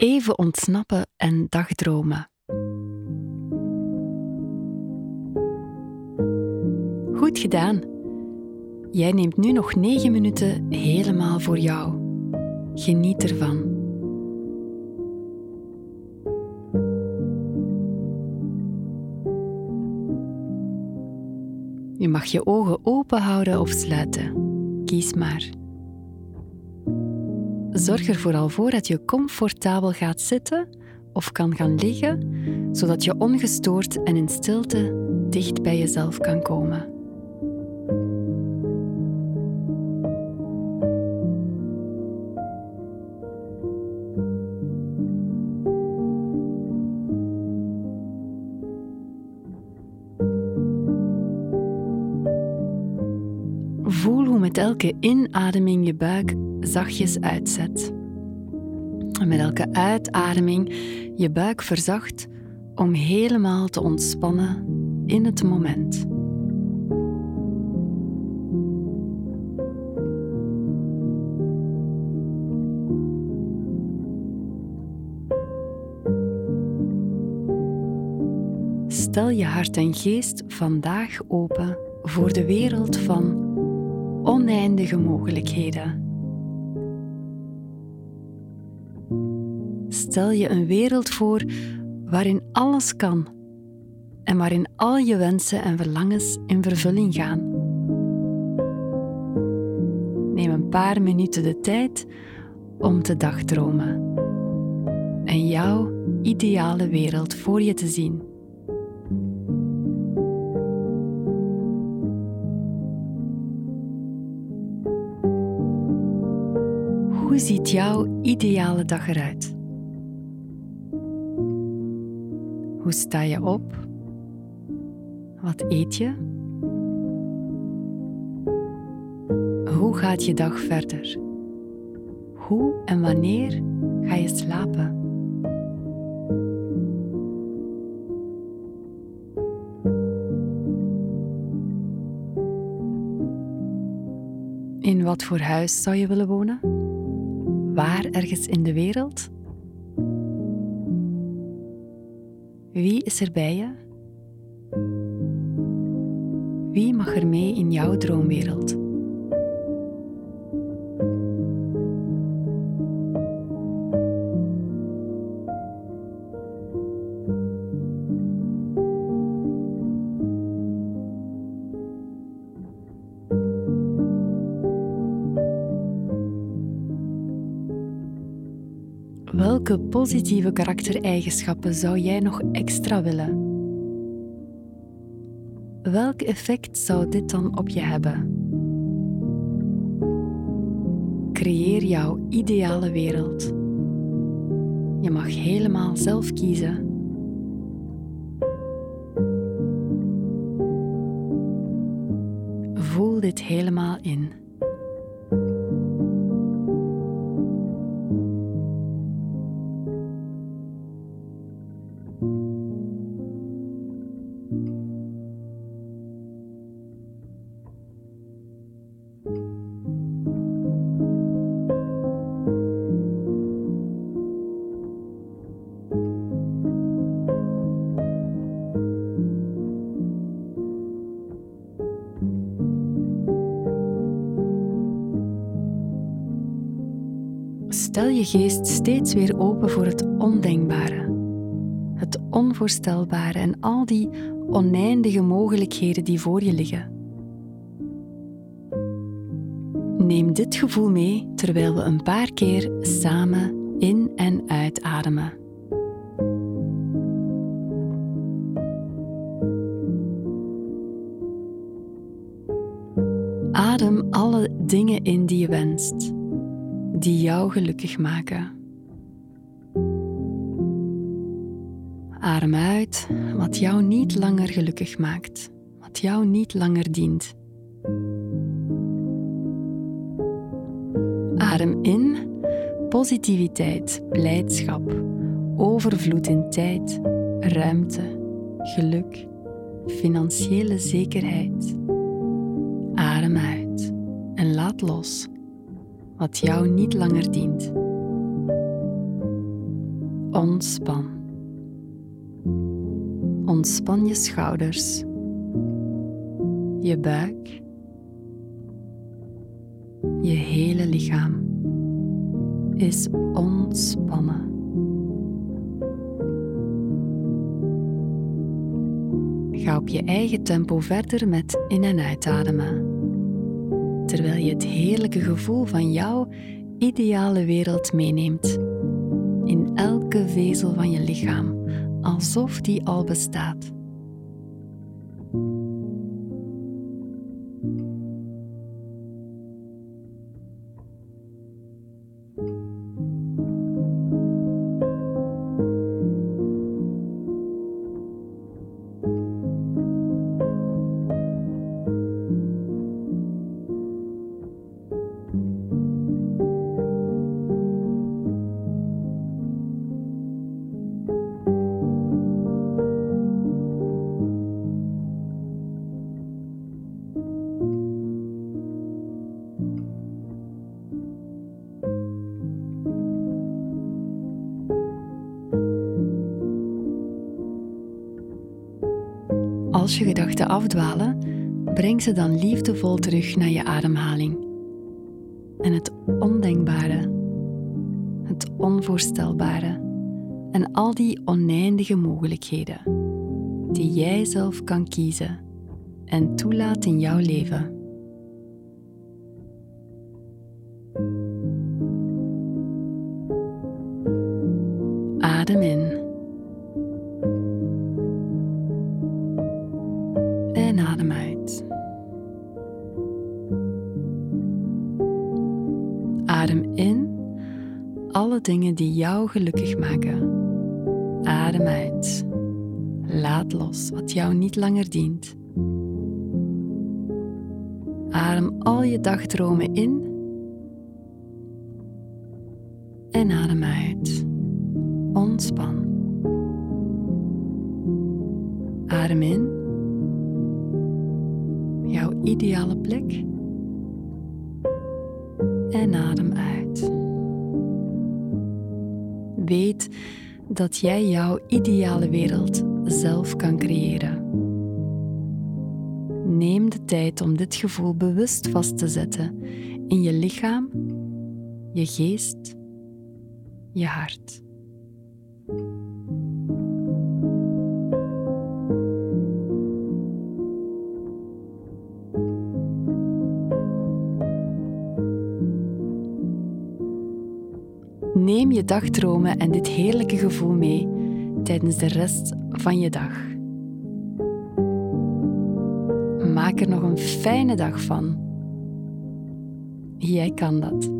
Even ontsnappen en dagdromen. Goed gedaan. Jij neemt nu nog 9 minuten helemaal voor jou. Geniet ervan. Je mag je ogen open houden of sluiten. Kies maar. Zorg er vooral voor dat je comfortabel gaat zitten of kan gaan liggen, zodat je ongestoord en in stilte dicht bij jezelf kan komen. Met elke inademing je buik zachtjes uitzet. En met elke uitademing je buik verzacht om helemaal te ontspannen in het moment. Stel je hart en geest vandaag open voor de wereld van oneindige mogelijkheden. Stel je een wereld voor waarin alles kan en waarin al je wensen en verlangens in vervulling gaan. Neem een paar minuten de tijd om te dagdromen en jouw ideale wereld voor je te zien. Ziet jouw ideale dag eruit? Hoe sta je op? Wat eet je? Hoe gaat je dag verder? Hoe en wanneer ga je slapen? In wat voor huis zou je willen wonen? Waar ergens in de wereld? Wie is er bij je? Wie mag er mee in jouw droomwereld? Welke positieve karaktereigenschappen zou jij nog extra willen? Welk effect zou dit dan op je hebben? Creëer jouw ideale wereld. Je mag helemaal zelf kiezen. Voel dit helemaal in. Stel je geest steeds weer open voor het ondenkbare, het onvoorstelbare en al die oneindige mogelijkheden die voor je liggen. Neem dit gevoel mee terwijl we een paar keer samen in- en uitademen. Adem alle dingen in die je wenst die jou gelukkig maken. Adem uit wat jou niet langer gelukkig maakt, wat jou niet langer dient. Adem in positiviteit, blijdschap, overvloed in tijd, ruimte, geluk, financiële zekerheid. Adem uit en laat los wat jou niet langer dient. Ontspan. Ontspan je schouders, je buik, je hele lichaam is ontspannen. Ga op je eigen tempo verder met in- en uitademen, terwijl je het heerlijke gevoel van jouw ideale wereld meeneemt in elke vezel van je lichaam, alsof die al bestaat. Als je gedachten afdwalen, breng ze dan liefdevol terug naar je ademhaling. En het ondenkbare, het onvoorstelbare en al die oneindige mogelijkheden die jij zelf kan kiezen en toelaat in jouw leven. Adem in. En adem uit. Adem in alle dingen die jou gelukkig maken. Adem uit. Laat los wat jou niet langer dient. Adem al je dagdromen in en adem uit. Ideale plek. En adem uit. Weet dat jij jouw ideale wereld zelf kan creëren. Neem de tijd om dit gevoel bewust vast te zetten in je lichaam, je geest, je hart. Neem je dagdromen en dit heerlijke gevoel mee tijdens de rest van je dag. Maak er nog een fijne dag van. Jij kan dat.